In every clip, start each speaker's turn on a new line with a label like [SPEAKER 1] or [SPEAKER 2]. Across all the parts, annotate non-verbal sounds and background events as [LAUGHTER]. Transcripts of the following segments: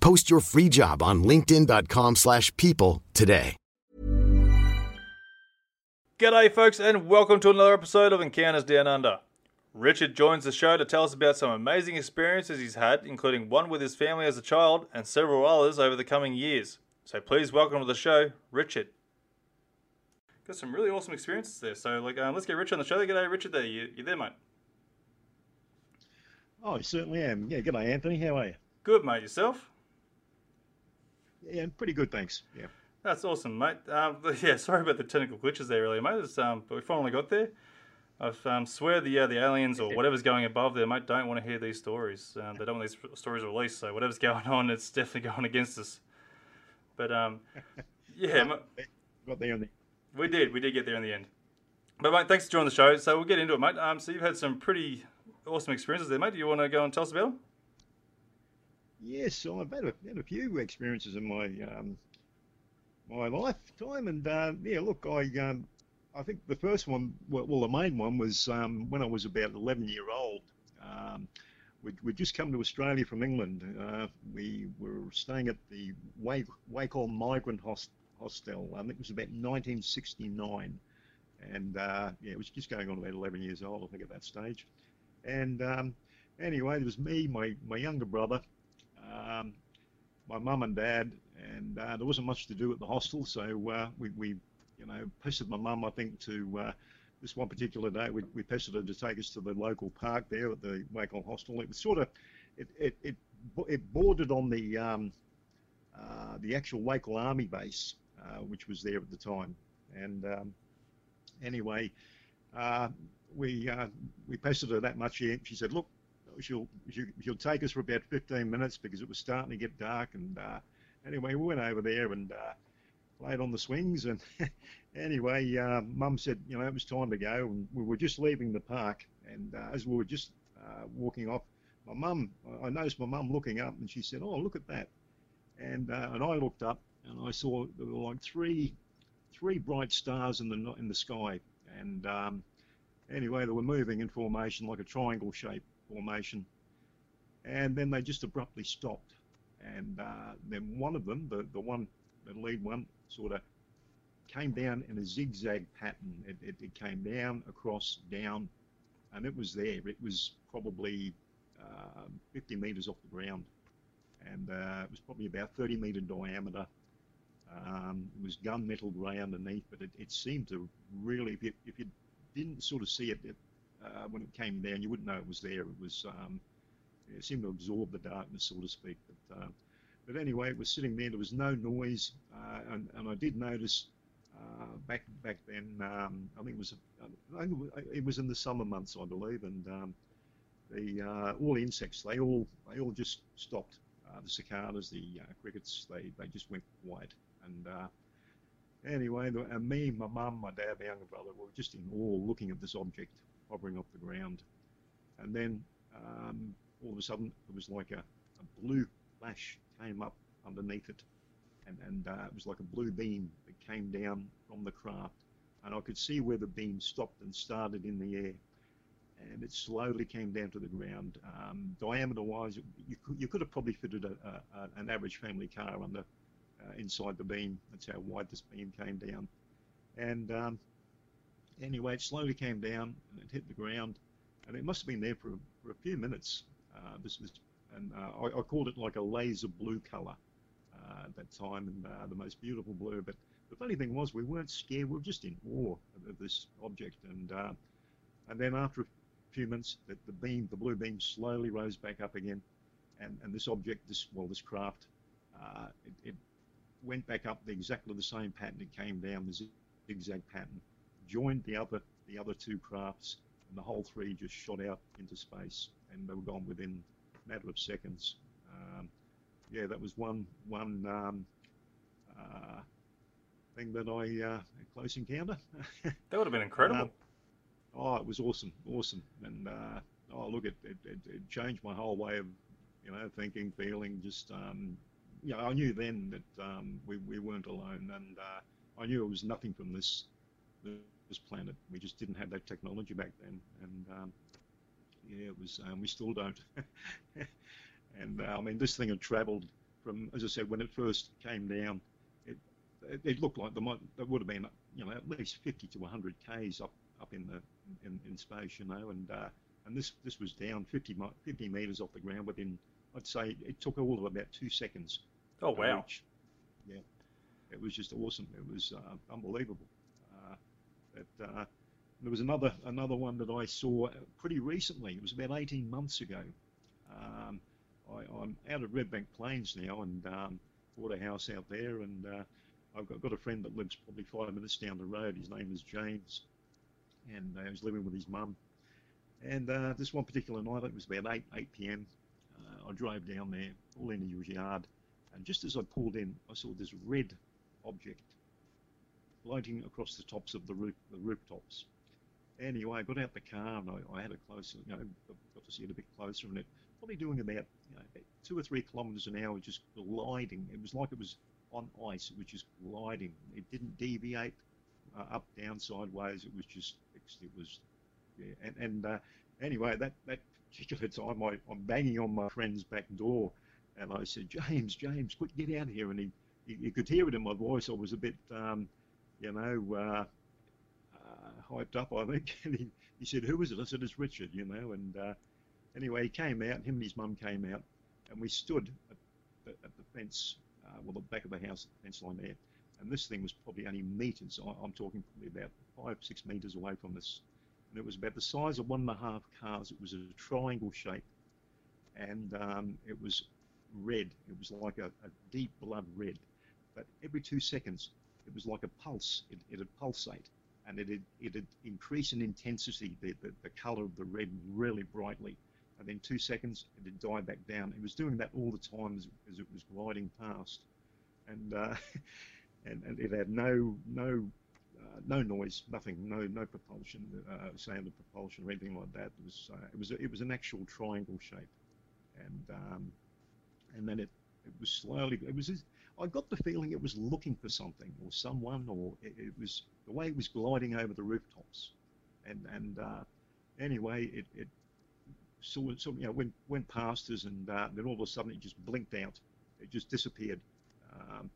[SPEAKER 1] Post your free job on linkedin.com/people slash people today.
[SPEAKER 2] G'day, folks, and welcome to another episode of Encounters Down Under. Richard joins the show to tell us about some amazing experiences he's had, including one with his family as a child and several others over the coming years. So please welcome to the show, Richard. Got some really awesome experiences there. So like, uh, let's get Richard on the show. G'day, Richard. There, you, you there, mate?
[SPEAKER 3] Oh, I certainly am. Yeah, good day, Anthony. How are you?
[SPEAKER 2] Good, mate. Yourself?
[SPEAKER 3] Yeah, pretty good, thanks. Yeah.
[SPEAKER 2] That's awesome, mate. Um, [LAUGHS] yeah, sorry about the technical glitches there earlier, mate. It's, um, but we finally got there. I um, swear the uh, the aliens or whatever's going above there, mate, don't want to hear these stories. Um, they don't want these [LAUGHS] stories released. So whatever's going on, it's definitely [LAUGHS] going against us. But um, yeah,
[SPEAKER 3] Got there in the
[SPEAKER 2] we did. We did get there in the end. But mate, thanks for joining the show. So we'll get into it, mate. Um, so you've had some pretty awesome experiences there, mate. Do you want to go and tell us about them?
[SPEAKER 3] Yes, I've had a, had a few experiences in my um, my lifetime, and uh, yeah, look, I um, I think the first one, well, the main one was um, when I was about 11 year old. Um, we'd, we'd just come to Australia from England. Uh, we were staying at the Wacol Migrant Host, Hostel. I think it was about 1969, and uh, yeah, it was just going on about 11 years old, I think, at that stage. And um, anyway, there was me, my my younger brother, um, my mum and dad, and uh, there wasn't much to do at the hostel, so uh, we, we, you know, pestered my mum, I think, to uh, this one particular day, we, we pestered her to take us to the local park there at the Wacol Hostel. It was sort of, it, it, it, it bordered on the, um, uh, the actual Wacol Army base, uh, which was there at the time. And um, anyway, uh, we, we pestered her that much. She, she said, look, she'll, she'll, she'll take us for about 15 minutes because it was starting to get dark. And uh, anyway, we went over there and uh, played on the swings. And [LAUGHS] anyway, uh, Mum said, you know, it was time to go. And we were just leaving the park. And uh, as we were just uh, walking off, my mum, I noticed my mum looking up and she said, oh, look at that. And, uh, and I looked up and I saw there were like three, three bright stars in the, in the sky. And um, anyway, they were moving in formation like a triangle shape formation. And then they just abruptly stopped. And uh, then one of them, the, the one, the lead one, sort of came down in a zigzag pattern. It, it, it came down, across, down, and it was there. It was probably uh, 50 metres off the ground. And uh, it was probably about 30 metre diameter. Um, it was gunmetal grey underneath, but it, it seemed to really, if you, if you didn't sort of see it, it uh, when it came down, you wouldn't know it was there. It was um, it seemed to absorb the darkness, so to speak. But uh, but anyway, it was sitting there. There was no noise, uh, and, and I did notice uh, back back then. Um, I think it was I think it was in the summer months, I believe, and um, the uh, all the insects they all they all just stopped. Uh, the cicadas, the uh, crickets, they, they just went quiet. And uh, anyway, the, and me, my mum, my dad, my younger brother were just in awe looking at this object hovering off the ground. And then um, all of a sudden, it was like a, a blue flash came up underneath it. And, and uh, it was like a blue beam that came down from the craft. And I could see where the beam stopped and started in the air. And it slowly came down to the ground. Um, diameter wise, you could, you could have probably fitted a, a, an average family car under uh, inside the beam. That's how wide this beam came down. And um, anyway, it slowly came down and it hit the ground. And it must have been there for, for a few minutes. Uh, this was, and uh, I, I, called it like a laser blue color uh, at that time, and uh, the most beautiful blue. But the funny thing was, we weren't scared. We were just in awe of, of this object. And and then after a few minutes, the, the beam, the blue beam, slowly rose back up again, and and this object, this well, this craft, uh, it, it went back up the exactly the same pattern. It came down the zigzag pattern, joined the other the other two crafts, and the whole three just shot out into space, and they were gone within a matter of seconds. Um, yeah, that was one one um, uh, thing that I uh, a close encounter. [LAUGHS]
[SPEAKER 2] that would have been incredible. Um,
[SPEAKER 3] oh, it was awesome, awesome, and uh, oh, look, it, it, it, it, changed my whole way of you know thinking, feeling. Just um, know, I knew then that um, we we weren't alone, and uh, I knew it was nothing from this this planet. We just didn't have that technology back then, and um, yeah, it was. Um, we still don't. [LAUGHS] and uh, I mean, this thing had travelled from, as I said, when it first came down, it it, it looked like there might there would have been you know at least 50 to 100 k's up up in the in, in space, you know, and uh, and this this was down 50 50 meters off the ground within I'd say it took all of about two seconds.
[SPEAKER 2] Oh wow! Reach.
[SPEAKER 3] Yeah, it was just awesome. It was uh, unbelievable. Uh, but, uh, there was another another one that I saw pretty recently. It was about 18 months ago. Um, I, am out at Redbank Plains now and um, bought a house out there, and uh, I've got, got, a friend that lives probably five minutes down the road. His name is James, and uh, was living with his mum. And uh, this one particular night, it was about 8 8 p.m. Uh, I drove down there, all into his yard, and just as I pulled in, I saw this red object floating across the tops of the roof, the rooftops. Anyway, I got out the car and I, I had a closer, you know, got to see it a bit closer, and it probably doing about, you know, about two or three kilometres an hour, just gliding. It was like it was on ice. It was just gliding. It didn't deviate uh, up, down, sideways. It was just. It was, yeah. And, and uh, anyway, that that particular time, I, I'm banging on my friend's back door, and I said, James, James, quick, get out here. And he, he, you could hear it in my voice. I was a bit, um, you know. Uh, hyped up, I think. [LAUGHS] And he, he said, Who is it? I said, It's Richard, you know. And uh, anyway, he came out, him and his mum came out, and we stood at the, at the fence, uh, well, the back of the house, the fence line there. And this thing was probably only meters. I, I'm talking probably about five, six meters away from this And it was about the size of one and a half cars. It was a triangle shape. And um, it was red. It was like a, a, deep blood red. But every two seconds, it was like a pulse. It, it'd pulsate and it it'd increase in intensity, the, the, the color of the red really brightly. And then two seconds, it'd die back down. It was doing that all the time as, as it was gliding past. And, uh, [LAUGHS] and, and it had no, no, uh, no noise, nothing, no, no propulsion, uh, sound of propulsion or anything like that. It was, uh, it was, it was an actual triangle shape. And, um, and then it, it was slowly, it was, I got the feeling it was looking for something or someone, or it, it was the way it was gliding over the rooftops. And and uh, anyway, it, it sort of, you know went went past us, and uh, then all of a sudden it just blinked out. It just disappeared. Um,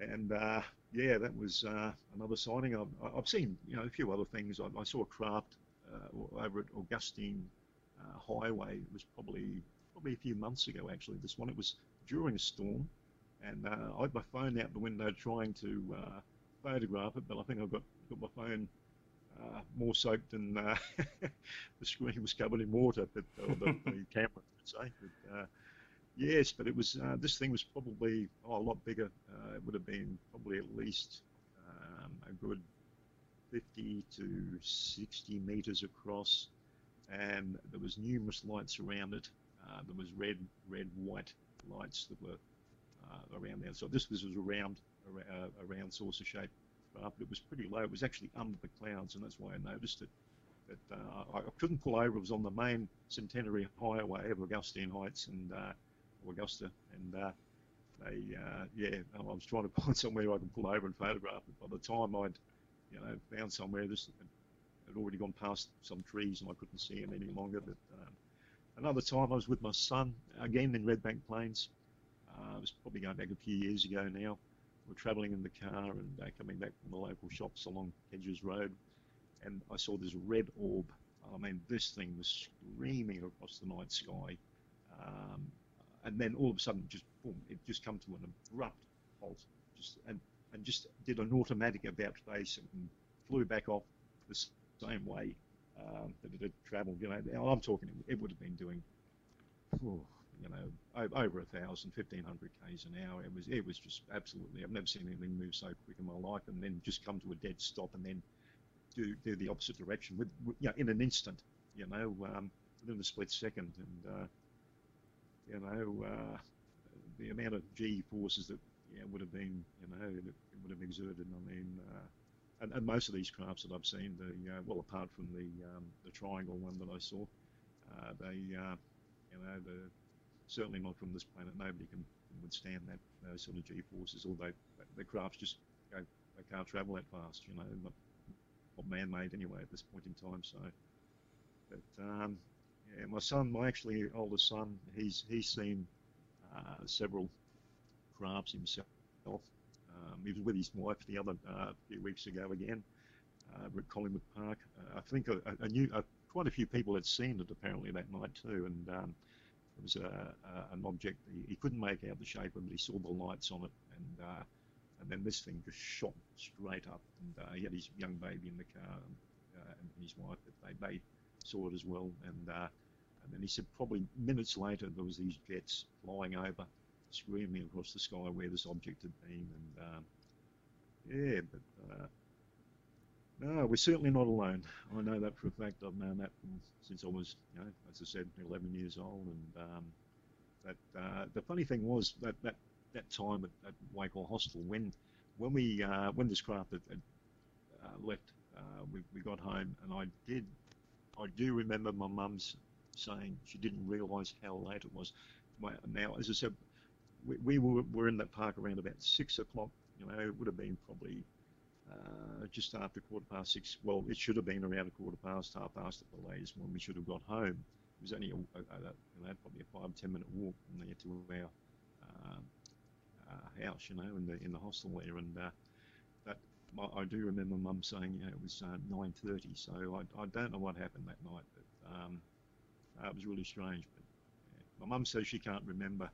[SPEAKER 3] and uh, yeah, that was uh, another sighting. I've, I've, seen you know a few other things. I, I saw a craft uh, over at Augustine uh, Highway. It was probably probably a few months ago actually. This one it was during a storm and uh, I had my phone out the window trying to uh, photograph it, but I think I got got my phone uh, more soaked than uh, [LAUGHS] the screen was covered in water, but the, the [LAUGHS] camera, I'd say. But, uh, yes, but it was uh, this thing was probably oh, a lot bigger. it would have been probably at least um, a good 50 to 60 meters across, and there was numerous lights around it. There was red, red, white lights that were uh, around there. So this, this was a round, a, a round saucer shape but it was pretty low. It was actually under the clouds, and that's why I noticed it. But uh, I, I, couldn't pull over. It was on the main Centenary Highway of Augustine Heights and uh, Augusta, and uh, they, uh, yeah, I was trying to [LAUGHS] find somewhere I could pull over and photograph it. By the time I'd, you know, found somewhere, this had already gone past some trees, and I couldn't see him any longer. But um, another time, I was with my son again in Redbank Plains. Uh, I was probably going back a few years ago now. We're travelling in the car and uh, coming back from the local shops along Hedges Road, and I saw this red orb. I mean, this thing was screaming across the night sky, um, and then all of a sudden, just boom, it just come to an abrupt halt. Just and and just did an automatic about face and flew back off the same way um, that had travelled. You know, I'm talking, it would have been doing, oh, you know, over a thousand, fifteen hundred k's an hour. It was, it was just absolutely. I've never seen anything move so quick in my life, and then just come to a dead stop, and then do do the opposite direction with, with you know, in an instant. You know, um, within a split second, and uh, you know, uh, the amount of G forces that yeah, would have been, you know, it would have exerted. I mean, uh, and, and, most of these crafts that I've seen, the uh, well, apart from the um, the triangle one that I saw, uh, they, uh, you know, the certainly not from this planet. Nobody can withstand that those sort of G forces. Although the crafts just they can't travel that fast. You know, not, not man-made anyway at this point in time. So, but um, yeah, my son, my actually oldest son, he's he's seen uh, several crafts himself. Um, he was with his wife the other uh, few weeks ago again uh, at Collingwood Park. Uh, I think a, a new, quite a few people had seen it apparently that night too, and um, it was a, a, an object he, he, couldn't make out the shape of, but he saw the lights on it, and uh, and then this thing just shot straight up, and uh, he had his young baby in the car, and, uh, and his wife, that they they saw it as well, and and then he said probably minutes later there was these jets flying over screaming across the sky where this object had been. And um, yeah, but uh, no, we're certainly not alone. I know that for a fact. I've known that since I was, you know, as I said, 11 years old. And um, that uh, the funny thing was that that, that time at, at Wacol Hostel when when we uh, when this craft had, had uh, left, uh, we, we got home, and I did I do remember my mum's saying she didn't realise how late it was. Now, as I said, we, we were, were in that park around about six o'clock. You know, it would have been probably uh, just after quarter past six. Well, it should have been around a quarter past, half past at the latest when we should have got home. It was only a, a, a you know, probably a five ten minute walk from there to our uh, uh, house, you know, in the in the hostel there, and uh, that I do remember Mum saying, you know, it was uh, nine thirty. So I, I don't know what happened that night, but um, uh, it was really strange. But yeah. my mum says she can't remember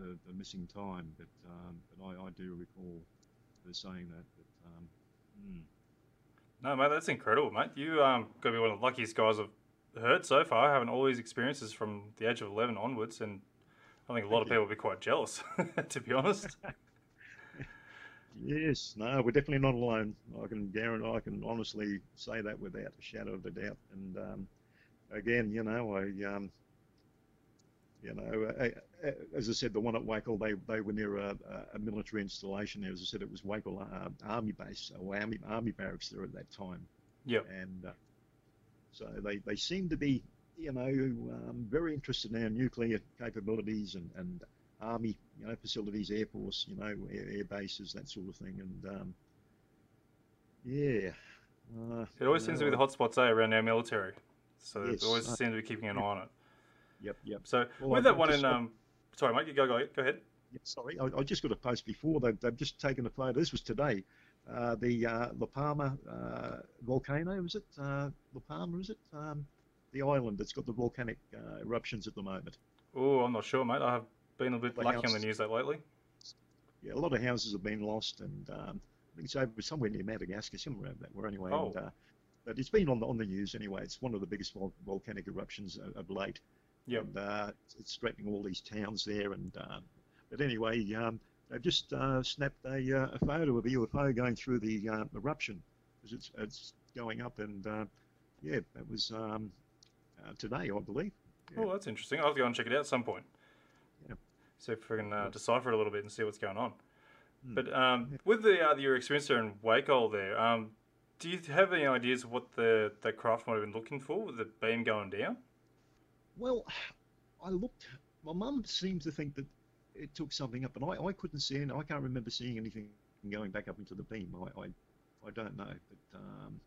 [SPEAKER 3] the, the missing time, but um, but I, I do recall her saying that. But, um, mm.
[SPEAKER 2] No, mate, that's incredible, mate. You um got to be one of the luckiest guys I've heard so far, having all these experiences from the age of eleven onwards, and I think a lot Thank of people would be quite jealous, [LAUGHS] to be honest. [LAUGHS]
[SPEAKER 3] yes, no, we're definitely not alone. I can guarantee, I can honestly say that without a shadow of a doubt. And um, again, you know, I um, you know, as I said, the one at Wacol, they, they were near a, a military installation. There, as I said, it was Wacol uh, Army Base, or Army, Army Barracks there at that time.
[SPEAKER 2] Yeah.
[SPEAKER 3] And uh, so they, they seem to be, you know, um, very interested in our nuclear capabilities and, and Army, you know, facilities, Air Force, you know, air, air bases, that sort of thing. And um, yeah.
[SPEAKER 2] Uh, it always seems to be the hotspots eh, around our military. So yes, it always uh, seems to be keeping an eye on it.
[SPEAKER 3] Yep, yep.
[SPEAKER 2] So well, with I, that one in, um, sorry, mate, you go, go, go ahead.
[SPEAKER 3] Yeah, sorry, I, I, just got a post before. They've, they've just taken a photo. This was today. Uh, the uh, La Palma uh, volcano, is it? Uh, La Palma, is it? Um, the island that's got the volcanic uh, eruptions at the moment.
[SPEAKER 2] Oh, I'm not sure, mate. I have been a bit the lucky on the news lately.
[SPEAKER 3] Yeah, a lot of houses have been lost, and um, I think it's over somewhere near Madagascar, somewhere around that. Where anyway, oh. and, uh, but it's been on the on the news anyway. It's one of the biggest vol- volcanic eruptions of, of late.
[SPEAKER 2] Yep.
[SPEAKER 3] And, uh, it's threatening all these towns there. And uh, but anyway, um, they've just uh, snapped a, uh, a, photo of a UFO going through the uh, eruption because it's it's going up. And uh, yeah, that was um, today, I believe.
[SPEAKER 2] Yeah. Oh, that's interesting. I'll have to go and check it out at some point. Yeah. See if we can decipher it a little bit and see what's going on. Hmm. But um, yeah. with the uh, your experience there in Wacol, there, um, do you have any ideas of what the, the craft might have been looking for with the beam going down?
[SPEAKER 3] Well, I looked. My mum seems to think that it took something up, and I, I couldn't see it. I can't remember seeing anything going back up into the beam. I, I, I don't know. But um,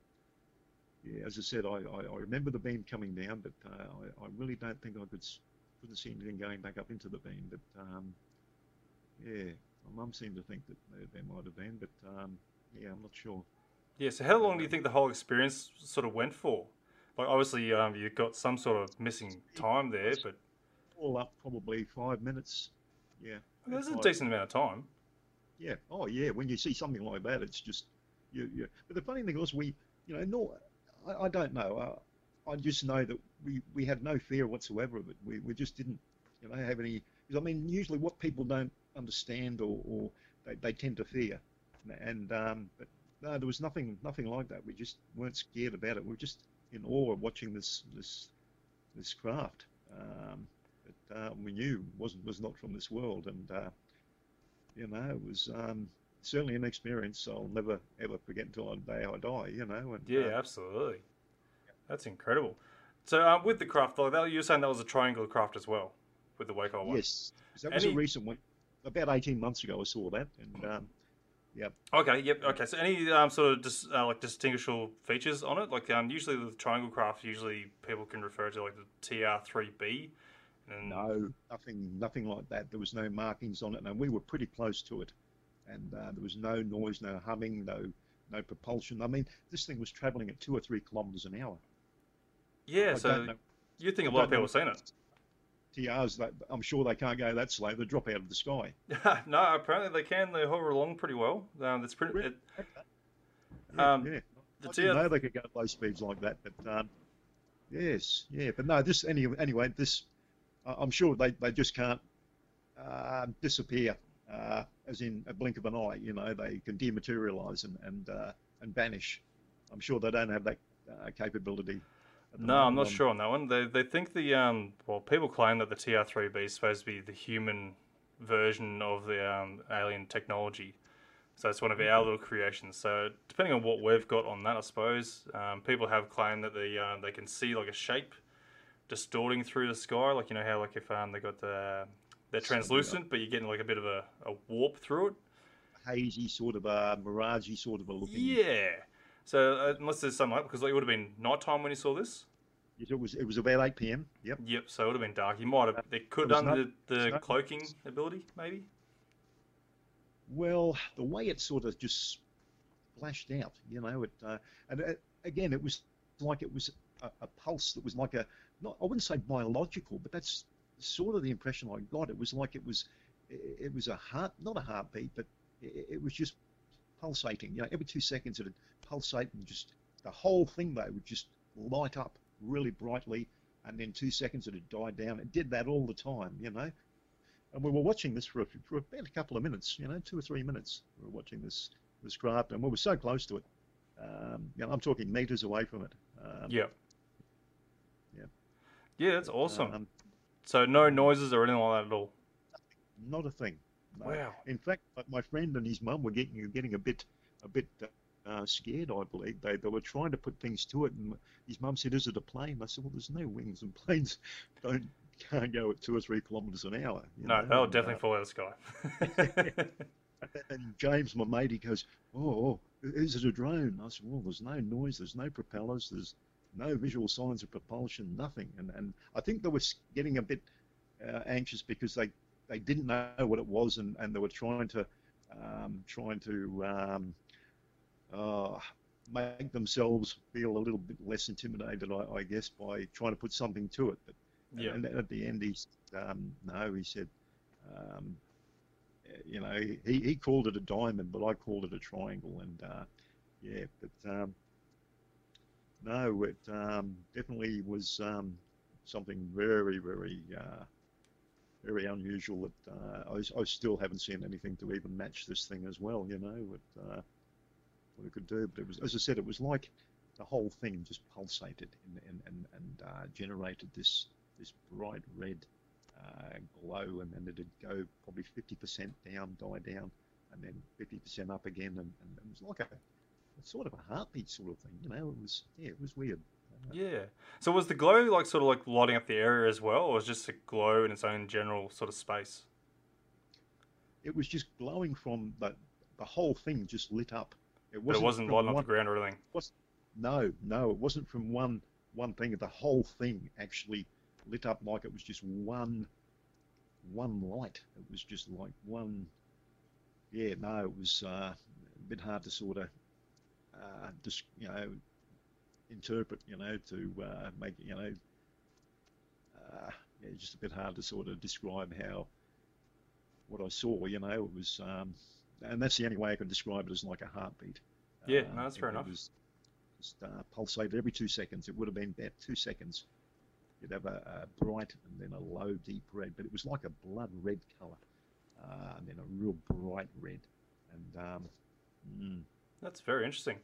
[SPEAKER 3] yeah, as I said, I, I, I, remember the beam coming down, but uh, I, I really don't think I could couldn't see anything going back up into the beam. But um, yeah, my mum seemed to think that there, there might have been, but um, yeah, I'm not sure.
[SPEAKER 2] Yeah. So how long do you think the whole experience sort of went for? Like obviously, um, you've got some sort of missing time there, but
[SPEAKER 3] all up probably five minutes. Yeah,
[SPEAKER 2] there's a decent amount of time.
[SPEAKER 3] yeah. Oh, yeah. When you see something like that, it's just you. you but the funny thing was, we, you know, no, I, I don't know. Uh, I just know that we, we had no fear whatsoever of it. We, we just didn't, you know, have any. Because I mean, usually what people don't understand or, or they, they tend to fear, and um, but no, there was nothing nothing like that. We just weren't scared about it. We were just in awe watching this this this craft. Um, that uh, we knew wasn't was not from this world, and uh, you know, it was um, certainly an experience I'll never ever forget until the day I die. You know, and
[SPEAKER 2] yeah,
[SPEAKER 3] uh,
[SPEAKER 2] absolutely. That's incredible. So uh, with the craft, though, that, you're saying that was a triangular craft as well, with the Wacol one.
[SPEAKER 3] yes, that was
[SPEAKER 2] Any-
[SPEAKER 3] a recent one. About eighteen months ago, I saw that, and um, yeah,
[SPEAKER 2] Okay. Yep. Okay. So any um, sort of dis, uh, like distinguishable features on it? Like um, usually the triangle craft, usually people can refer to like the TR3B. And
[SPEAKER 3] no, nothing, nothing like that. There was no markings on it, and we were pretty close to it, and uh, there was no noise, no humming, no no propulsion. I mean, this thing was travelling at two or three kilometres an hour.
[SPEAKER 2] Yeah.
[SPEAKER 3] I
[SPEAKER 2] so you think a lot of people have seen it.
[SPEAKER 3] TRs, that I'm sure they can't go that slow. They drop out of the sky. [LAUGHS]
[SPEAKER 2] no, apparently they can. They hover along pretty well. Um, it's pretty. It,
[SPEAKER 3] Yeah,
[SPEAKER 2] Um,
[SPEAKER 3] yeah.
[SPEAKER 2] the
[SPEAKER 3] I
[SPEAKER 2] TR
[SPEAKER 3] know they could go at low speeds like that, but um, yes, yeah. But no, this any, anyway. This I'm sure they, they just can't uh, disappear, uh, as in a blink of an eye. You know, they can dematerialize and and uh, and vanish. I'm sure they don't have that uh, capability.
[SPEAKER 2] No, I'm not
[SPEAKER 3] moment.
[SPEAKER 2] sure on that one. They they think the um well people claim that the TR3B is supposed to be the human version of the um, alien technology. So it's one of our little creations. So depending on what we've got on that, I suppose um, people have claimed that they uh, they can see like a shape distorting through the sky, like you know how like if um they got the they're translucent, but you're getting like a bit of a, a warp through it.
[SPEAKER 3] Hazy sort of a miragey sort of a looking.
[SPEAKER 2] Yeah. So uh, unless there's something like because like, it would have been nighttime when you saw this.
[SPEAKER 3] It was it was about 8 p.m. Yep.
[SPEAKER 2] Yep, so it would have been dark. You might have. They could have done the, the cloaking ability, maybe.
[SPEAKER 3] Well, the way it sort of just splashed out, you know, it uh, and uh, again, it was like it was a, a pulse that was like a not I wouldn't say biological, but that's sort of the impression I got. It was like it was it, it was a heart, not a heartbeat, but it, it was just pulsating. You know, every two seconds it pulsate and just the whole thing though would just light up really brightly, and then two seconds it had died down. It did that all the time, you know. And we were watching this for, a, for about a couple of minutes, you know, two or three minutes. We were watching this this craft, and we were so close to it. Um, you know, I'm talking meters away from it. Um,
[SPEAKER 2] Yeah.
[SPEAKER 3] Yeah.
[SPEAKER 2] Yeah, that's awesome.
[SPEAKER 3] um,
[SPEAKER 2] so no noises or anything like that at all.
[SPEAKER 3] not a thing. No.
[SPEAKER 2] Wow.
[SPEAKER 3] In fact, my- my friend and his mum were getting getting a bit a bit uh, scared. I believe they they were trying to put things to it, and his mum said, "Is it a plane?" I said, "Well, there's no wings, and planes don't can't go at two or three kilometres an hour." you
[SPEAKER 2] No,
[SPEAKER 3] know,
[SPEAKER 2] they'll
[SPEAKER 3] and,
[SPEAKER 2] definitely
[SPEAKER 3] uh,
[SPEAKER 2] fall out of the sky. [LAUGHS]
[SPEAKER 3] And James, my mate, he goes, "Oh, oh, is it a drone?" I said, "Well, there's no noise, there's no propellers, there's no visual signs of propulsion, nothing." And and I think they were getting a bit uh, anxious because they they didn't know what it was, and, and they were trying to um, trying to um, uh, make themselves feel a little bit less intimidated, I, I guess, by trying to put something to it. But
[SPEAKER 2] yeah.
[SPEAKER 3] and at the end, he said, um, no, he said, um, you know, he, he called it a diamond, but I called it a triangle. And uh, yeah, but um, no, it um, definitely was um, something very, very, uh, very unusual. That uh, I, I still haven't seen anything to even match this thing as well. You know, what, uh, what it could do. But it was, as I said, it was like the whole thing just pulsated and and and, and uh, generated this this bright red uh, glow, and then it'd go probably 50% down, die down, and then 50% up again, and, and it was like a it's sort of a heartbeat sort of thing, you know. It was yeah, it was weird.
[SPEAKER 2] Yeah. So was the glow like sort of like lighting up the area as well, or was just a glow in its own general sort of space?
[SPEAKER 3] It was just glowing from the the whole thing just lit up. It
[SPEAKER 2] But it wasn't lighting up
[SPEAKER 3] one,
[SPEAKER 2] the ground or anything.
[SPEAKER 3] was no, no, it wasn't from one one thing. The whole thing actually lit up like it was just one one light. It was just like one. Yeah, no, it was uh, a bit hard to sort of, uh, just you know, interpret. You know, to uh, make you know, uh, yeah, just a bit hard to sort of describe how what I saw. You know, it was um, and that's the only way I can describe it as like a heartbeat.
[SPEAKER 2] Yeah, uh, no, that's fair enough.
[SPEAKER 3] It was just uh, pulsated every two seconds. It would have been about two seconds. You'd have a, a, bright and then a low, deep red, but it was like a blood red colour, uh, and then a real bright red. And um, mm,
[SPEAKER 2] that's very interesting.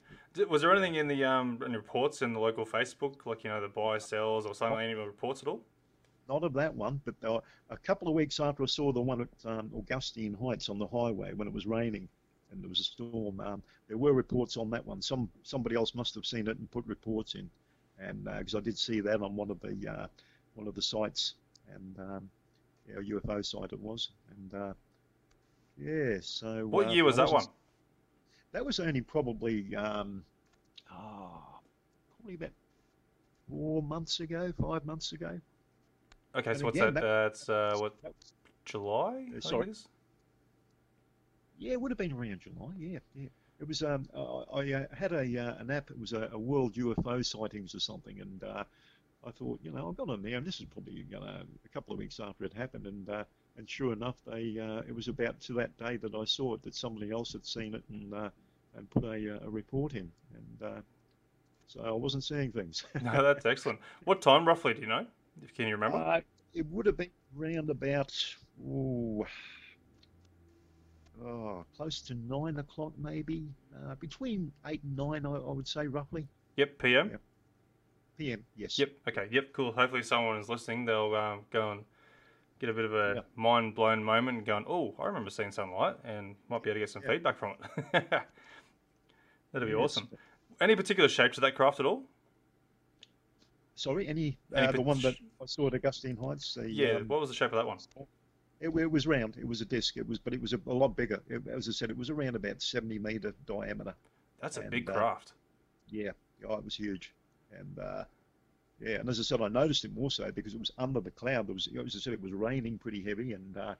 [SPEAKER 2] Was there anything in the um, in reports in the local Facebook, like you know the buy sells or something? Any reports at all?
[SPEAKER 3] Not of that one, but uh, a couple of weeks after I saw the one at um, Augustine Heights on the highway when it was raining and there was a storm, um, there were reports on that one. Some somebody else must have seen it and put reports in, and because uh, I did see that on one of the uh, one of the sites, and um, yeah, a UFO site it was, and uh, yeah. So
[SPEAKER 2] what
[SPEAKER 3] uh,
[SPEAKER 2] year was that one?
[SPEAKER 3] That was only probably um, oh, probably about four months ago, five months ago.
[SPEAKER 2] Okay, and so again, what's that? that uh, it's uh, what July?
[SPEAKER 3] Uh, sorry. Yeah, it would have been around July. Yeah, yeah. It was. Um, I, I uh, had a uh, an app. It was a, a, world UFO sightings or something, and uh, I thought, you know, I've got on there, and this is probably you know, a couple of weeks after it happened, and uh, and sure enough, they uh, it was about to that day that I saw it that somebody else had seen it and uh, and put a, a report in, and so I wasn't seeing things.
[SPEAKER 2] no, that's excellent. What time roughly do you know? Can you remember?
[SPEAKER 3] Uh, it would have been around about ooh, oh, close to nine o'clock, maybe uh, between eight and nine, I, I, would say roughly.
[SPEAKER 2] Yep, PM.
[SPEAKER 3] Yep. PM, yes.
[SPEAKER 2] Yep. Okay. Yep. Cool. Hopefully, someone is listening. They'll um, go and get a bit of a yep. mind blown moment going, "Oh, I remember seeing like," and might be able to get some yep. feedback from it. [LAUGHS] That'd be yes. awesome. Any particular shape to that craft at all?
[SPEAKER 3] Sorry, any, any uh, the one that I saw at Augustine Heights. The,
[SPEAKER 2] yeah, um, what was the shape of that one?
[SPEAKER 3] It, it, was round. It was a disc. It was, but it was a, a lot bigger. It, as I said, it was around about 70 meter diameter.
[SPEAKER 2] That's a and, big uh, craft.
[SPEAKER 3] Uh, yeah, yeah, it was huge, and uh, yeah, and as I said, I noticed it more so because it was under the cloud. There was, as I said, it was raining pretty heavy, and uh,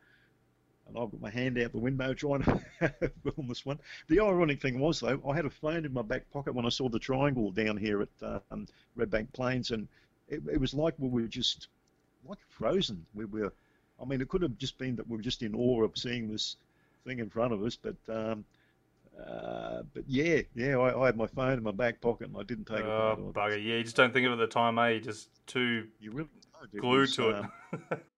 [SPEAKER 3] and I've got my hand out the window trying to [LAUGHS] film this one. The ironic thing was, though, I had a phone in my back pocket when I saw the triangle down here at um, Redbank Plains, and it, it, was like we were just like frozen. We were, I mean, it could have just been that we were just in awe of seeing this thing in front of us, but. Um, uh, but yeah, yeah, I, I, had my phone in my back pocket and I didn't take
[SPEAKER 2] oh,
[SPEAKER 3] it.
[SPEAKER 2] Oh, bugger! Yeah, you just don't think of it at the time, eh? You're just too you really glued to um, it. [LAUGHS]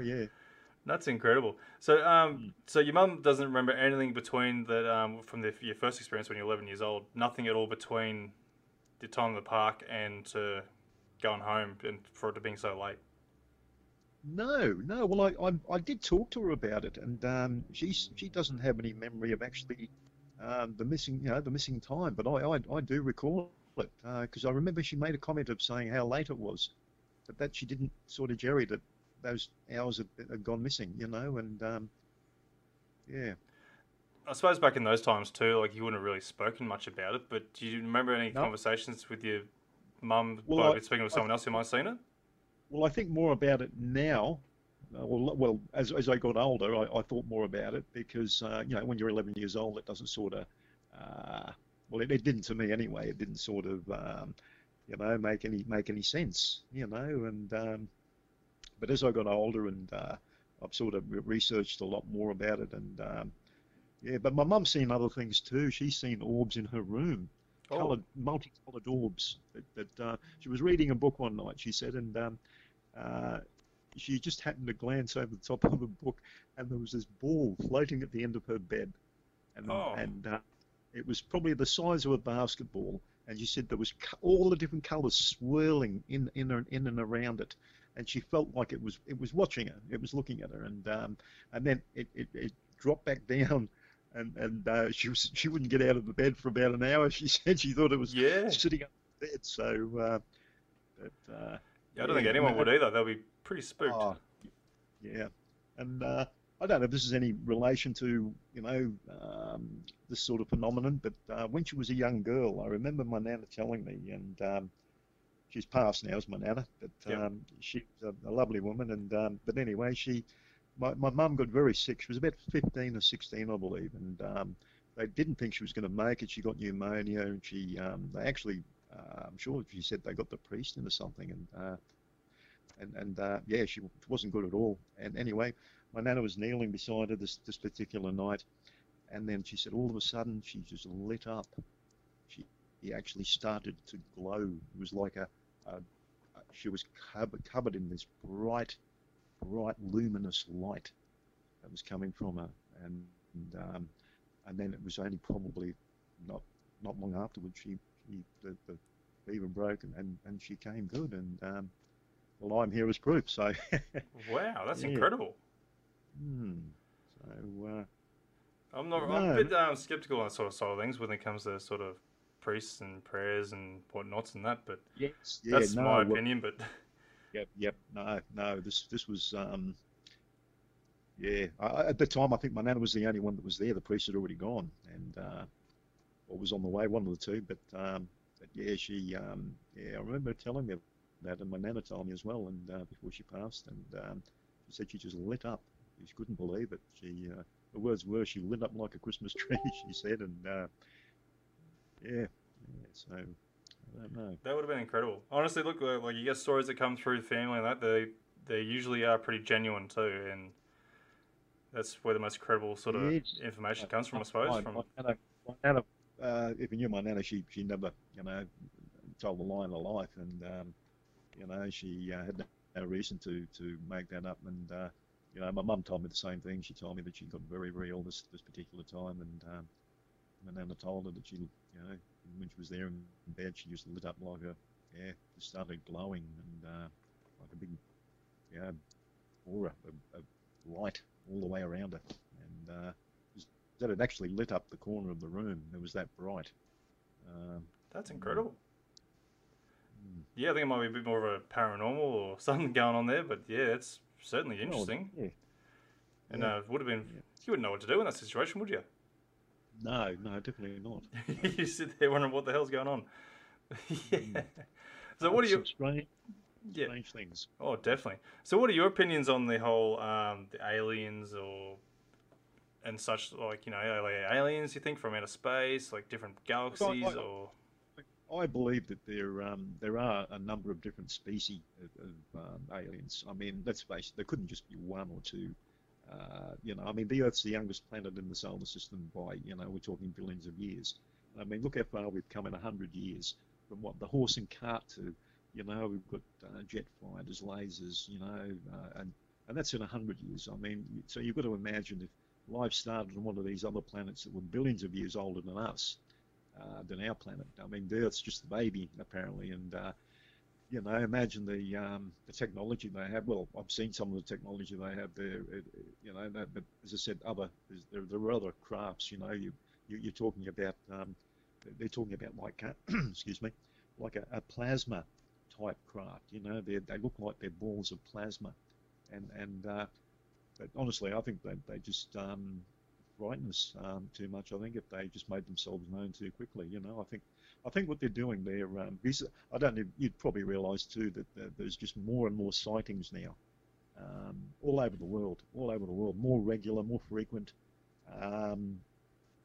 [SPEAKER 3] Oh yeah.
[SPEAKER 2] That's incredible. So, um, so your mum doesn't remember anything between that um, from the, your first experience when you're 11 years old. Nothing at all between the time in the park and to going home, and for it to being so late.
[SPEAKER 3] No, no. Well, I, I, I did talk to her about it, and um, she she doesn't have any memory of actually um, the missing, you know, the missing time. But I, I, I do recall it because uh, I remember she made a comment of saying how late it was, but that she didn't sort of jerry that those hours had, had gone missing, you know, and um, yeah.
[SPEAKER 2] I suppose back in those times too, like you wouldn't have really spoken much about it. But do you remember any no. conversations with your mum well, speaking with someone I, else who might have seen it?
[SPEAKER 3] well, I think more about it now. Uh, well, well, as, as I got older, I, I thought more about it because uh, you know when you're 11 years old, it doesn't sort of uh, well, it, it, didn't to me anyway. It didn't sort of um, you know make any make any sense, you know. And um, but as I got older and uh, I've sort of researched a lot more about it, and um, yeah, but my mum's seen other things too. She's seen orbs in her room, oh. coloured, multicolored orbs. That, that uh, she was reading a book one night. She said, and um, uh, she just happened to glance over the top [LAUGHS] of the book, and there was this ball floating at the end of her bed, and
[SPEAKER 2] oh.
[SPEAKER 3] and uh, it was probably the size of a basketball. And she said there was all the different colours swirling in in in and around it, and she felt like it was it was watching her, it was looking at her, and um, and then it, it, it dropped back down and and uh, she was she wouldn't get out of the bed for about an hour. [LAUGHS] She said she thought it was
[SPEAKER 2] yeah.
[SPEAKER 3] sitting up in bed. So, uh, but, uh,
[SPEAKER 2] yeah, I don't yeah, think anyone would either. They'll be pretty spooked.
[SPEAKER 3] Oh, yeah, and uh, I don't know if this is any relation to you know um, this sort of phenomenon, but uh, when she was a young girl, I remember my nana telling me, and um, she's passed now, is my nana, but
[SPEAKER 2] yep.
[SPEAKER 3] um, she was a, a, lovely woman, and um, but anyway, she my, my mum got very sick. She was about 15 or 16, I believe, and um, they didn't think she was going to make it. She got pneumonia, and she um, they actually, uh, I'm sure she said they got the priest in or something, and uh, and and uh, yeah, she wasn't good at all. And anyway, my nana was kneeling beside her this this particular night, and then she said all of a sudden she just lit up. She, she actually started to glow. It was like a, a she was covered, in this bright bright luminous light that was coming from her, and and, um, and then it was only probably not not long afterwards she, she the, the fever broke and, and, and she came good, and um, well I'm here as proof. So [LAUGHS]
[SPEAKER 2] wow, that's yeah. incredible.
[SPEAKER 3] Hmm. So. Uh,
[SPEAKER 2] I'm not. No. I'm a bit um, skeptical on sort of side of things when it comes to sort of priests and prayers and whatnots and that. But
[SPEAKER 3] yes, yeah,
[SPEAKER 2] that's
[SPEAKER 3] no,
[SPEAKER 2] my
[SPEAKER 3] well,
[SPEAKER 2] opinion. But [LAUGHS]
[SPEAKER 3] Yep, yep. No, no. This this was um, yeah. I, at the time, I think my nana was the only one that was there. The priest had already gone, and uh, or was on the way, one of the two. But, um, but yeah, she um, yeah. I remember telling me that, and my nana told me as well. And uh, before she passed, and um, she said she just lit up. She couldn't believe it. She uh, the words were she lit up like a Christmas [LAUGHS] tree. She said, and uh, yeah, yeah. So I don't know.
[SPEAKER 2] That would have been incredible. Honestly, look like you get stories that come through the family and that they they usually are pretty genuine too, and that's where the most credible sort of information comes from, I suppose.
[SPEAKER 3] My,
[SPEAKER 2] from
[SPEAKER 3] my nana, my nana uh, if you knew my nana, she she never you know told a lie in her life, and um, you know she uh, had no reason to to make that up, and uh, you know my mum told me the same thing. She told me that she got very very ill this this particular time, and um, my nana told her that she you know when she was there in bed, she just lit up like a, yeah, just started glowing and uh, like a big, yeah, aura, a light all the way around her. And uh, that it actually lit up the corner of the room. It was that bright. Um,
[SPEAKER 2] That's incredible. Mm. Yeah, I think it might be a bit more of a paranormal or [LAUGHS] something going on there, but yeah, it's certainly interesting.
[SPEAKER 3] Oh, yeah.
[SPEAKER 2] And yeah. Uh, would have been, yeah. you wouldn't know what to do in that situation, would you?
[SPEAKER 3] No, no, definitely not. [LAUGHS]
[SPEAKER 2] you sit there wondering what the hell's going on. [LAUGHS] yeah. Mm. So what are your
[SPEAKER 3] strange, yeah. strange things?
[SPEAKER 2] Oh, definitely. So what are your opinions on the whole um, the aliens or and such like you know like aliens you think from outer space like different galaxies I, I, or
[SPEAKER 3] I believe that there um, there are a number of different species of, of um, aliens. I mean, let's face it, there couldn't just be one or two. Uh, you know, I mean, the Earth's the youngest planet in the solar system by, you know, we're talking billions of years. I mean, look how far we've come in 100 years from what the horse and cart to, you know, we've got uh, jet fighters, lasers, you know, uh, and, and that's in 100 years. I mean, so you've got to imagine if life started on one of these other planets that were billions of years older than us, uh, than our planet. I mean, the Earth's just the baby, apparently, and uh, you know, imagine the um, the technology they have. Well, I've seen some of the technology they have there. It, you know, that, but as I said, other there, there are other crafts. You know, you, you are talking about um, they're talking about like [CLEARS THROAT] excuse me, like a, a, plasma type craft. You know, they they look like they're balls of plasma, and and uh, but honestly, I think they they just um, frighten us um, too much. I think if they just made themselves known too quickly, you know, I think I think what they're doing there, um, I don't know, you'd probably realise too that, that there's just more and more sightings now, um, all over the world, all over the world, more regular, more frequent, um,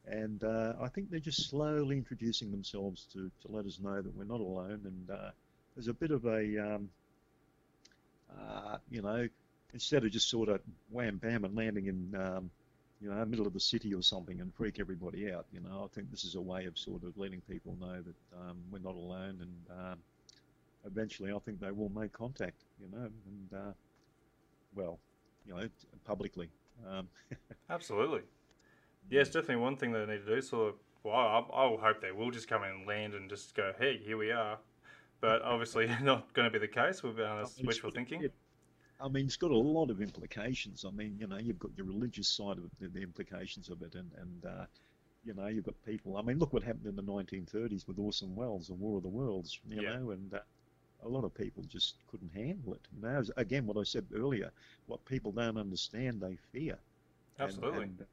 [SPEAKER 3] and uh, I think they're just slowly introducing themselves to, to let us know that we're not alone, and uh, there's a bit of a, um, uh, you know, instead of just sort of wham bam and landing in um, you know, middle of the city or something and freak everybody out. You know, I think this is a way of sort of letting people know that um, we're not alone, and um, eventually, I think they will make contact. You know, and uh, well, you know, publicly. Um, [LAUGHS]
[SPEAKER 2] Absolutely. Yeah, it's definitely one thing they need to do. So, well, I, I hope they will just come in and land and just go, "Hey, here we are." But obviously, [LAUGHS] not going to be the case. We've been on wishful thinking.
[SPEAKER 3] I mean, it's got a lot of implications. I mean, you know, you've got your religious side of it, the implications of it, and, and uh, you know, you've got people. I mean, look what happened in the 1930s with Orson Welles and War of the Worlds, you yeah. know, and uh, a lot of people just couldn't handle it. You know, again, what I said earlier, what people don't understand, they fear.
[SPEAKER 2] Absolutely.
[SPEAKER 3] And,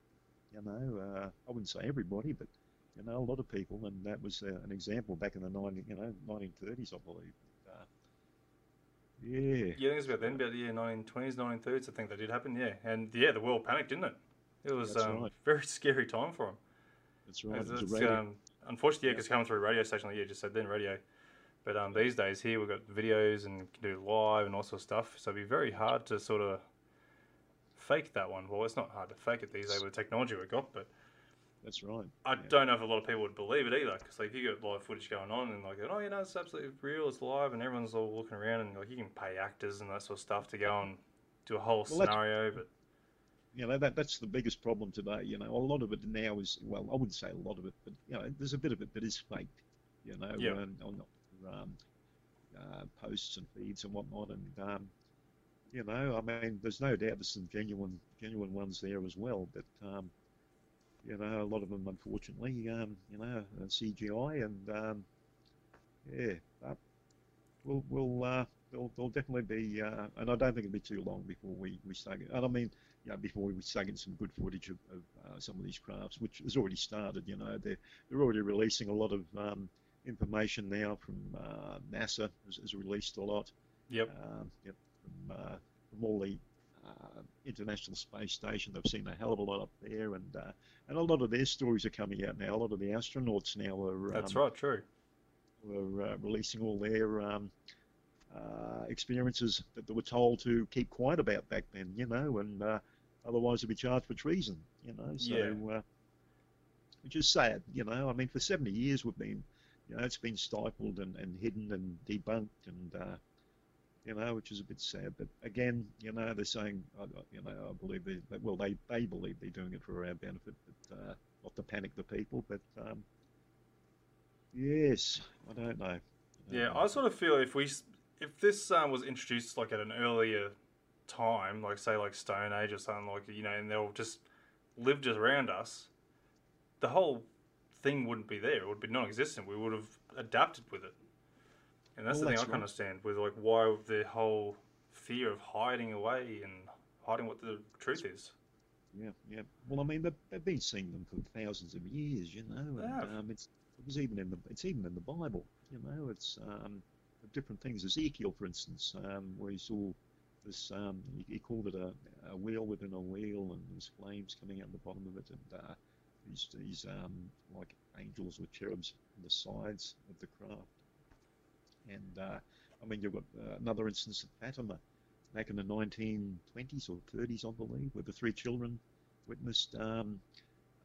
[SPEAKER 3] and, you know, uh, I wouldn't say everybody, but you know, a lot of people, and that was uh, an example back in the 19, you know, 1930s, I believe. Yeah.
[SPEAKER 2] Yeah, I think it's about then, about the year 1920s, 1930s. I think that did happen. Yeah, and yeah, the world panicked, didn't it? It was um, right. [LAUGHS] very scary time for them.
[SPEAKER 3] That's right.
[SPEAKER 2] It's, it's, um, unfortunately, yeah, because coming through radio station like you just said then, radio. But um, these days here we've got videos and can do live and all sorts of stuff. So it'd be very hard to sort of fake that one. Well, it's not hard to fake it these days with the technology we've got, but
[SPEAKER 3] that's right.
[SPEAKER 2] I
[SPEAKER 3] yeah.
[SPEAKER 2] don't know if a lot of people would believe it either, because like you got live footage going on and like, oh, you know, it's absolutely real, it's live, and everyone's all looking around and like you can pay actors and that sort of stuff to go and do a whole well, scenario, but.
[SPEAKER 3] You know that that's the biggest problem today. You know, a lot of it now is well, I wouldn't say a lot of it, but you know, there's a bit of it that is faked. You know,
[SPEAKER 2] yeah.
[SPEAKER 3] on, on um, uh, posts and feeds and whatnot, and um, you know, I mean, there's no doubt there's some genuine genuine ones there as well, but um, you know, a lot of them, unfortunately, um, you know, CGI, and um, yeah, but we'll, we'll uh, there'll, there'll definitely be, uh, and I don't think it'll be too long before we, we start, and I mean, you know, before we start getting some good footage of, of uh, some of these crafts, which has already started, you know, they're, they're already releasing a lot of um, information now from uh, NASA has, has, released a lot.
[SPEAKER 2] Yep.
[SPEAKER 3] Um, yep from, uh, from all the uh, International Space Station. They've seen a hell of a lot up there, and uh, and a lot of their stories are coming out now. A lot of the astronauts now are.
[SPEAKER 2] That's
[SPEAKER 3] um,
[SPEAKER 2] right, true.
[SPEAKER 3] Are uh, releasing all their um, uh, experiences that they were told to keep quiet about back then, you know, and uh, otherwise they'd be charged for treason, you know. So,
[SPEAKER 2] yeah.
[SPEAKER 3] Uh, which is sad, you know. I mean, for 70 years we've been, you know, it's been stifled and, and hidden and debunked and you know, which is a bit sad. But again, you know, they're saying, you know, I believe they, well, they, they believe they're doing it for our benefit, but uh, not to panic the people. But um, yes, I don't know. I don't
[SPEAKER 2] yeah,
[SPEAKER 3] know.
[SPEAKER 2] I sort of feel if we, if this um, was introduced like at an earlier time, like say like Stone Age or something like, you know, and they'll just lived around us, the whole thing wouldn't be there. It would be non-existent. We would have adapted with it. And that's well, the thing I can right. understand with like why the whole fear of hiding away and hiding what the truth is.
[SPEAKER 3] Yeah, yeah. Well, I mean, they've, they've been seeing them for thousands of years, you know, and um, it's it was even in the it's even in the Bible, you know. It's um, different things. Ezekiel, for instance, um, where he saw this, um, he, he, called it a, a, wheel within a wheel, and there's flames coming out the bottom of it, and uh, these, these um, like angels or cherubs on the sides of the craft. And uh, I mean, you've got uh, another instance of Fatima back in the 1920s or 30s, I believe, where the three children witnessed um,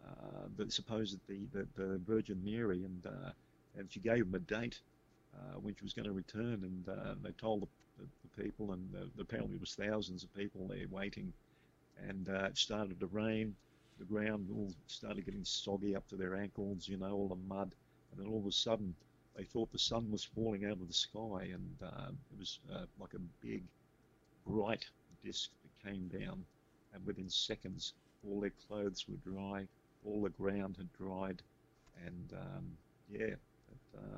[SPEAKER 3] uh, the supposed the, the, the, Virgin Mary, and uh, and she gave them a date uh, when she was going to return, and uh, they told the, the, the people, and apparently it was thousands of people there waiting, and it started to rain. The ground all started getting soggy up to their ankles, you know, all the mud, and then all of a sudden they thought the sun was falling out of the sky, and uh, it was uh, like a big, bright disk that came down, and within seconds, all their clothes were dry, all the ground had dried, and um, yeah, but, uh,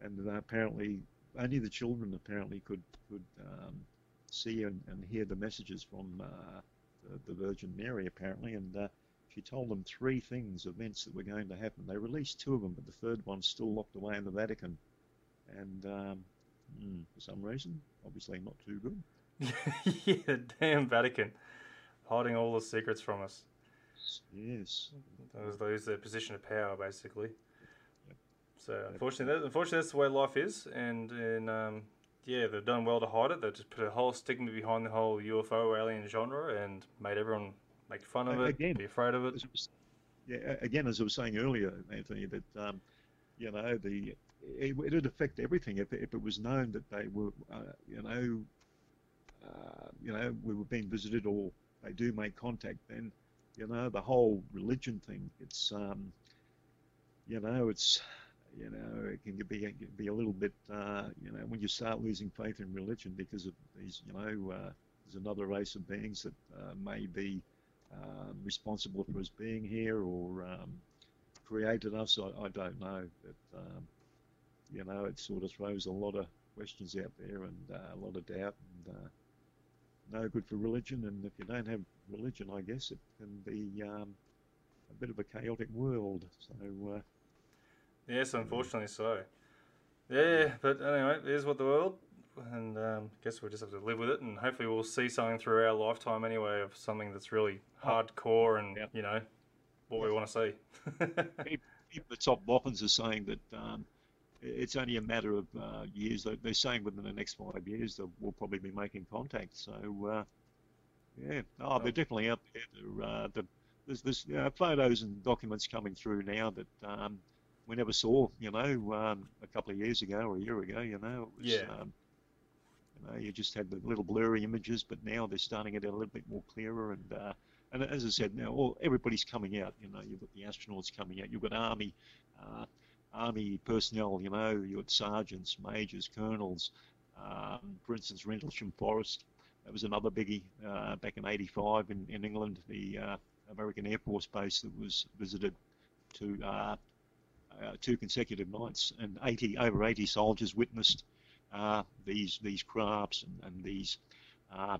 [SPEAKER 3] and apparently only the children apparently could could um, see and, and, hear the messages from uh, the, the, Virgin Mary apparently, and she told them three things, events that were going to happen. They released two of them, but the third one's still locked away in the Vatican. And um, mm, for some reason, obviously not too good. [LAUGHS]
[SPEAKER 2] yeah, damn Vatican, hiding all the secrets from us.
[SPEAKER 3] Yes.
[SPEAKER 2] Those lose their position of power, basically. So unfortunately, that, unfortunately, that's the way life is, and and um, yeah, they've done well to hide it. They've just put a whole stigma behind the whole UFO alien genre and made everyone make fun of it,
[SPEAKER 3] Again,
[SPEAKER 2] be afraid of it.
[SPEAKER 3] Was- Yeah, again, as I was saying earlier, Anthony, that um, you know the it, it'd affect everything if, if it was known that they were, uh, you know, uh, you know, we were being visited or they do make contact. Then, you know, the whole religion thing. It's, um, you know, it's, you know, it can be it can be a little bit, uh, you know, when you start losing faith in religion because of these, you know, uh, there's another race of beings that uh, may be um, responsible for us being here or um, created us. I, I don't know, but um, you know, it sort of throws a lot of questions out there and uh, a lot of doubt and uh, no good for religion. And if you don't have religion, I guess it can be um, a bit of a chaotic world. So. Uh,
[SPEAKER 2] Yes, unfortunately so. Yeah, but anyway, is what the world, and um, I guess we'll just have to live with it, and hopefully we'll see something through our lifetime anyway of something that's really hardcore and
[SPEAKER 3] Yeah.
[SPEAKER 2] you know what we want to see. [LAUGHS]
[SPEAKER 3] even the top boffins are saying that um, it's only a matter of uh, years. They're saying within the next five years that we'll probably be making contact. So, uh, yeah, oh, they're definitely out there. Uh, the, there's there's uh, photos and documents coming through now that um, we never saw. You know, um, a couple of years ago or a year ago. You know, it was.
[SPEAKER 2] Yeah.
[SPEAKER 3] Um, you just had the little blurry images, but now they're starting to get a little bit more clearer. And uh, and as I said, now all everybody's coming out. You know, you've got the astronauts coming out. You've got army, uh, army personnel. You know, you've got sergeants, majors, colonels. Um, for instance, Rendlesham Forest. That was another biggie uh, back in '85 in, in England. The uh, American Air Force base that was visited to uh, uh, two consecutive nights, and 80 over 80 soldiers witnessed uh, these these crafts and, and these uh,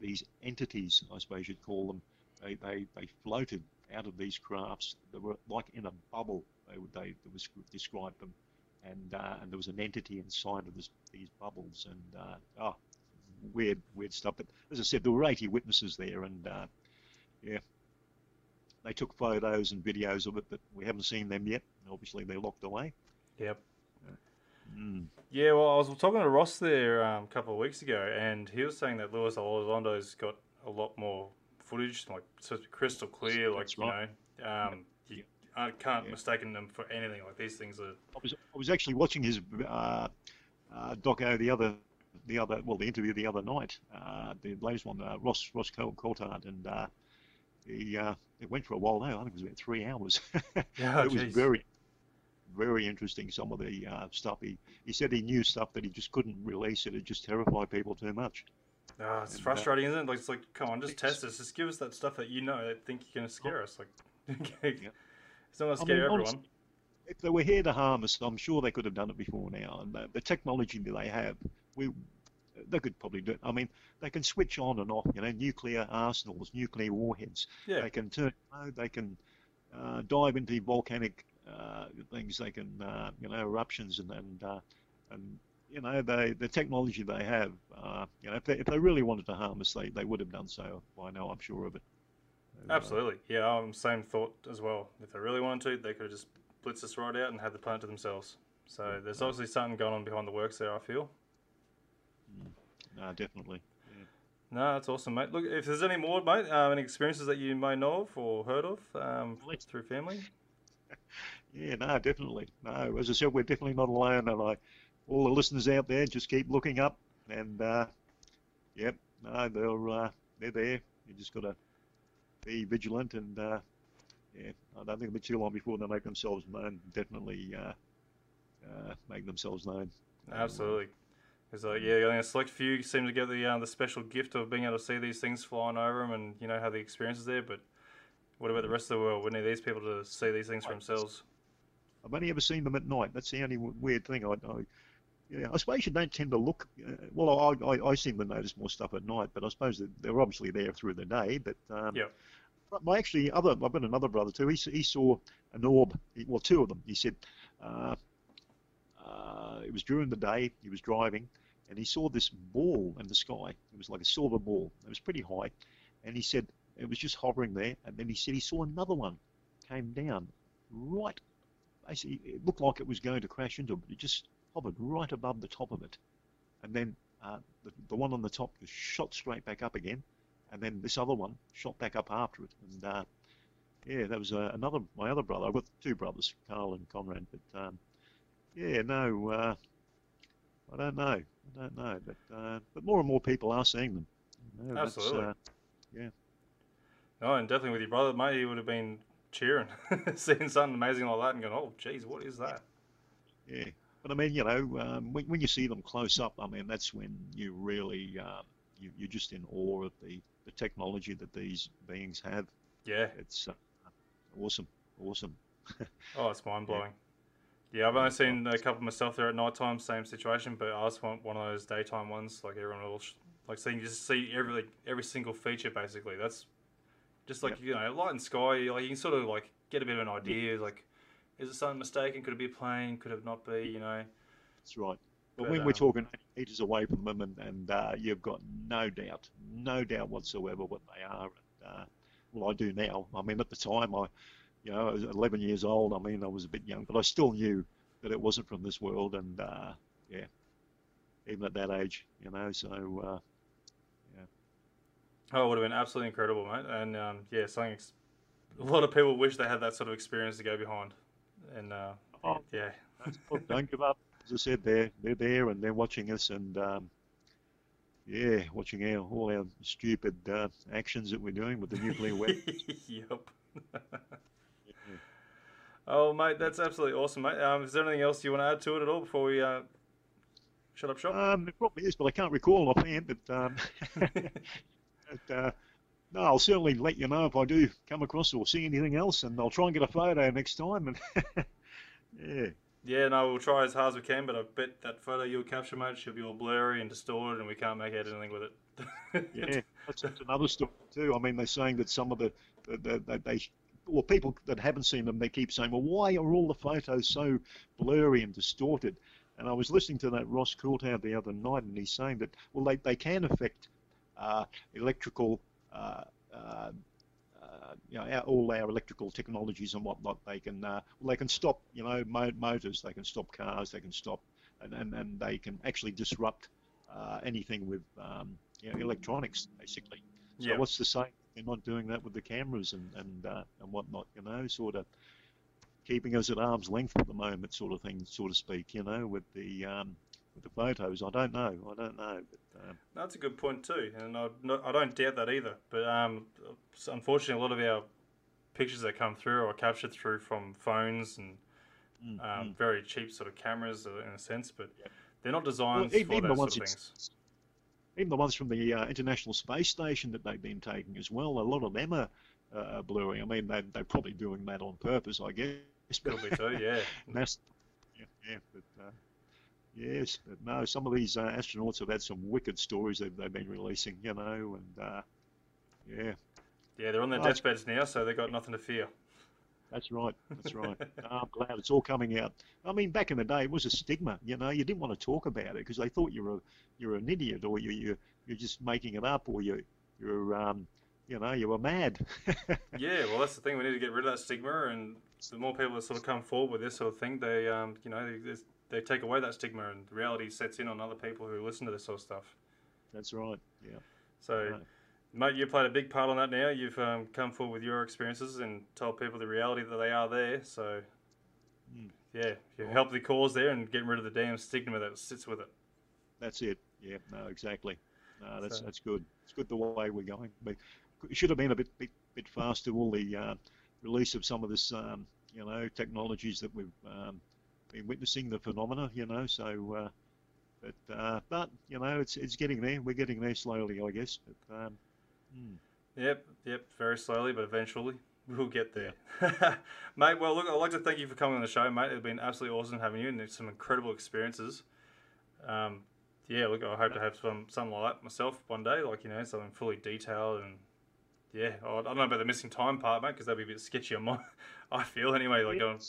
[SPEAKER 3] these entities, I suppose you'd call them. They, they, they floated out of these crafts. They were like in a bubble. They would they, they was described them, and uh, and there was an entity inside of this, these bubbles, and uh, oh, weird weird stuff. But as I said, there were 80 witnesses there, and uh, yeah, they took photos and videos of it, but we haven't seen them yet. Obviously, they're locked away.
[SPEAKER 2] yep.
[SPEAKER 3] Mm.
[SPEAKER 2] Yeah, well, I was talking to Ross there um, a couple of weeks ago, and he was saying that Luis Elizondo's got a lot more footage, like crystal clear, like
[SPEAKER 3] That's
[SPEAKER 2] you know, um, you I can't
[SPEAKER 3] Yeah.
[SPEAKER 2] mistake them for anything. Like these things are.
[SPEAKER 3] I was I was actually watching his uh, uh, doco the other the other well the interview the other night uh, the latest one uh, Ross Ross Coulthard and uh, he uh, it went for a while now I think it was about three hours
[SPEAKER 2] Yeah, [LAUGHS]
[SPEAKER 3] it was very very interesting some of the uh, stuff he he said he knew stuff that he just couldn't release it it just terrified people too much
[SPEAKER 2] Ah, it's
[SPEAKER 3] And, uh,
[SPEAKER 2] frustrating, isn't it? Like it's like, come on, just test us. Just give us that stuff that you know that think you're gonna scare us. Like. [LAUGHS]
[SPEAKER 3] Yeah.
[SPEAKER 2] it's not gonna
[SPEAKER 3] I
[SPEAKER 2] scare
[SPEAKER 3] mean,
[SPEAKER 2] everyone.
[SPEAKER 3] honestly, if they were here to harm us, I'm sure they could have done it before now. And the, the technology that they have, we they could probably do it. I mean, they can switch on and off. You know, nuclear arsenals, nuclear warheads.
[SPEAKER 2] Yeah.
[SPEAKER 3] They can turn. They can uh, dive into volcanic things. They can, uh, you know, eruptions and and uh, and you know, they the technology they have. Uh, you know, if they if they really wanted to harm us, they they would have done so by now. I'm sure of it. So, uh,
[SPEAKER 2] Absolutely. Yeah, I'm same thought as well. If they really wanted to, they could have just blitzed us right out and had the planet to themselves. So there's obviously something going on behind the works there. I feel.
[SPEAKER 3] no, definitely.
[SPEAKER 2] No, that's awesome, mate. Look, if there's any more, mate, um, any experiences that you may know of or heard of um, through family.
[SPEAKER 3] Yeah, no, definitely. No, as I said, we're definitely not alone, and I, all the listeners out there, just keep looking up, and uh, yep, no, they're uh, they're there. You just got to be vigilant, and uh, yeah, I don't think it'll be too long before they make themselves known. Definitely uh, uh, make themselves known.
[SPEAKER 2] Absolutely. Because uh, yeah, I think a select few seem to get the uh, the special gift of being able to see these things flying over them, and you know have the experiences there. But what about the rest of the world? We need these people to see these things for themselves.
[SPEAKER 3] I've only ever seen them at night. That's the only weird thing. I, I yeah, I suppose you don't tend to look. Uh, well, I, I, I seem to notice more stuff at night, but I suppose that they're obviously there through the day. But um,
[SPEAKER 2] Yep.
[SPEAKER 3] my actually other I've got another brother too. He he saw an orb. Well, two of them. He said uh, uh, it was during the day. He was driving, and he saw this ball in the sky. It was like a silver ball. It was pretty high, and he said it was just hovering there. And then he said he saw another one came down right. Basically, it looked like it was going to crash into it, but it just hovered right above the top of it. And then uh, the, the one on the top just shot straight back up again, and then this other one shot back up after it. And uh, yeah, that was uh, another my other brother. I've got two brothers, Carl and Conrad. But um, yeah, no, uh, I don't know, I don't know. But uh, but more and more people are seeing them. You know,
[SPEAKER 2] Absolutely.
[SPEAKER 3] uh, yeah.
[SPEAKER 2] No, and definitely with your brother, mate, he would have been cheering, [LAUGHS] seeing something amazing like that, and going, "Oh, geez, what is that?"
[SPEAKER 3] Yeah, but I mean, you know, um, when, when you see them close up, I mean, that's when you really um, you, you're just in awe of the, the technology that these beings have.
[SPEAKER 2] Yeah.
[SPEAKER 3] It's uh, awesome, awesome. [LAUGHS]
[SPEAKER 2] Oh, it's mind blowing. Yeah, I've only seen a couple myself there at night time, same situation, but I just want one of those daytime ones, like everyone else, like seeing you just see every every single feature basically. That's just like
[SPEAKER 3] Yep.
[SPEAKER 2] you know, light and sky. Like you can sort of like get a bit of an idea, like is it something mistaken? Could it be a plane? Could it not be? You know.
[SPEAKER 3] That's right. But,
[SPEAKER 2] But,
[SPEAKER 3] when
[SPEAKER 2] um,
[SPEAKER 3] we're talking meters away from them, and, and uh, you've got no doubt, no doubt whatsoever what they are. And, uh, well, I do now. I mean, at the time, I, you know, I was 11 years old. I mean, I was a bit young, but I still knew that it wasn't from this world. And uh, yeah, even at that age, you know. So uh,
[SPEAKER 2] Oh, it would have been absolutely incredible, mate. And um, yeah, something ex- a lot of people wish they had that sort of experience to go behind. And uh,
[SPEAKER 3] Oh.
[SPEAKER 2] yeah,
[SPEAKER 3] don't give up. As I said, they're they're there and they're watching us, and um, yeah, watching our all our stupid uh, actions that we're doing with the nuclear weapon. [LAUGHS]
[SPEAKER 2] yep. [LAUGHS] oh, mate, that's absolutely awesome, mate. Um, is there anything else you want to add to it at all before we uh, shut up shop?
[SPEAKER 3] Um, it probably is, but I can't recall offhand. But, um, [LAUGHS] but uh, no, I'll certainly let you know if I do come across or see anything else, and I'll try and get a photo next time. And [LAUGHS] yeah,
[SPEAKER 2] yeah, no, we'll try as hard as we can, but I bet that photo you'll capture, mate, should be all blurry and distorted, and we can't make out anything with it. [LAUGHS]
[SPEAKER 3] yeah, that's, that's another story too. I mean, they're saying that some of the, the, the, the they, well, people that haven't seen them, they keep saying, well, why are all the photos so blurry and distorted? And I was listening to that Ross Coulthard the other night, and he's saying that, well, they, they can affect electrical, uh, uh, uh, you know, our, all our electrical technologies and whatnot. They can, uh, well, they can stop, you know, mo- motors, they can stop cars, they can stop, and, and, and they can actually disrupt uh, anything with, um, you know, electronics, basically. So
[SPEAKER 2] Yeah.
[SPEAKER 3] what's to say they're not doing that with the cameras and and uh, and whatnot? You know, sort of keeping us at arm's length at the moment, sort of thing, so to speak. You know, with the um, with the photos. I don't know. I don't know. But um,
[SPEAKER 2] That's a good point too, and I, no, I don't doubt that either. But um, unfortunately, a lot of our pictures that come through are captured through from phones and um, very cheap sort of cameras uh, in a sense, but they're not
[SPEAKER 3] well,
[SPEAKER 2] designed
[SPEAKER 3] even,
[SPEAKER 2] for
[SPEAKER 3] even the
[SPEAKER 2] sort of things.
[SPEAKER 3] even the ones from the uh, International Space Station that they've been taking as well. A lot of them are uh, blurry. I mean, they, they're probably doing that on purpose, I guess. But
[SPEAKER 2] Could too, yeah. [LAUGHS]
[SPEAKER 3] That's, yeah, yeah, but uh, yes, but no, some of these uh, astronauts have had some wicked stories they've, they've been releasing, you know, and uh, yeah,
[SPEAKER 2] Yeah, they're on their deathbeds now, so they've got nothing to fear.
[SPEAKER 3] that's right, that's right. [LAUGHS] No, I'm glad it's all coming out. I mean, back in the day, it was a stigma, you know, you didn't want to talk about it because they thought you were a, you're an idiot or you you you're just making it up or you you're um you know you were mad. [LAUGHS]
[SPEAKER 2] Yeah, well, that's the thing. We need to get rid of that stigma, and the more people that sort of come forward with this sort of thing, they, um, you know, they, they take away that stigma, and reality sets in on other people who listen to this sort of stuff.
[SPEAKER 3] that's right. Yeah.
[SPEAKER 2] So,
[SPEAKER 3] Right.
[SPEAKER 2] mate, you played a big part on that. Now you've um, come forward with your experiences and told people the reality that they are there. So,
[SPEAKER 3] Hmm.
[SPEAKER 2] yeah, you help the cause there and getting rid of the damn stigma that sits with it.
[SPEAKER 3] That's it. Yeah, no, exactly. No, that's
[SPEAKER 2] So-
[SPEAKER 3] that's good. It's good the way we're going. But it should have been a bit bit, bit faster. All the uh, release of some of this, um, you know, technologies that we've um, been witnessing the phenomena. You know, so. Uh, but uh, but you know, it's it's getting there. We're getting there slowly, I guess. But um, hmm.
[SPEAKER 2] Yep, yep, very slowly, but eventually we'll get there. [LAUGHS] mate, well, look, I'd like to thank you for coming on the show, mate. It's been absolutely awesome having you and it's some incredible experiences. Um, yeah, look, I hope to have some something like myself one day, like, you know, something fully detailed and Yeah, I don't know about the missing time part, mate, because that'd be a bit sketchy on my. [LAUGHS] I feel anyway, like going.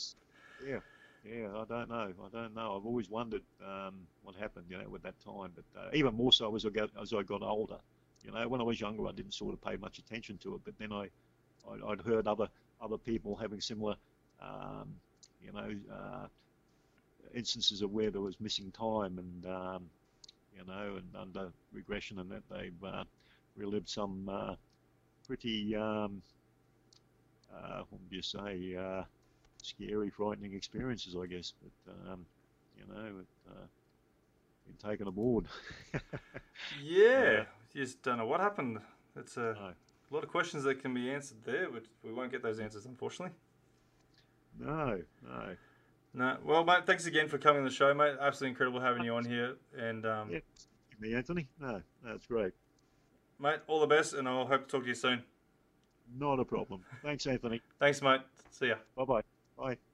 [SPEAKER 3] Yeah, yeah, I don't know. I don't know. I've always wondered um, what happened, you know, with that time. But uh, even more so as I got as I got older. You know, when I was younger, I didn't sort of pay much attention to it. But then I, I would heard other other people having similar, um, you know, uh, instances of where there was missing time and, um, you know, and under regression and that they've uh, relived some uh, pretty, um, uh, what would you say, uh, scary, frightening experiences, I guess. But um, you know, it, uh, been taken aboard. [LAUGHS]
[SPEAKER 2] yeah, you just don't know what happened. It's a no. lot of questions that can be answered there, but we won't get those answers, unfortunately.
[SPEAKER 3] No, no.
[SPEAKER 2] No, well, mate, thanks again for coming on the show, mate. Absolutely incredible having you on here. And um,
[SPEAKER 3] yeah, me, Anthony. No, that's great,
[SPEAKER 2] mate. All the best, and I'll hope to talk to you soon.
[SPEAKER 3] Not a problem. Thanks, Anthony.
[SPEAKER 2] Thanks, mate. See ya.
[SPEAKER 3] Bye-bye. Bye.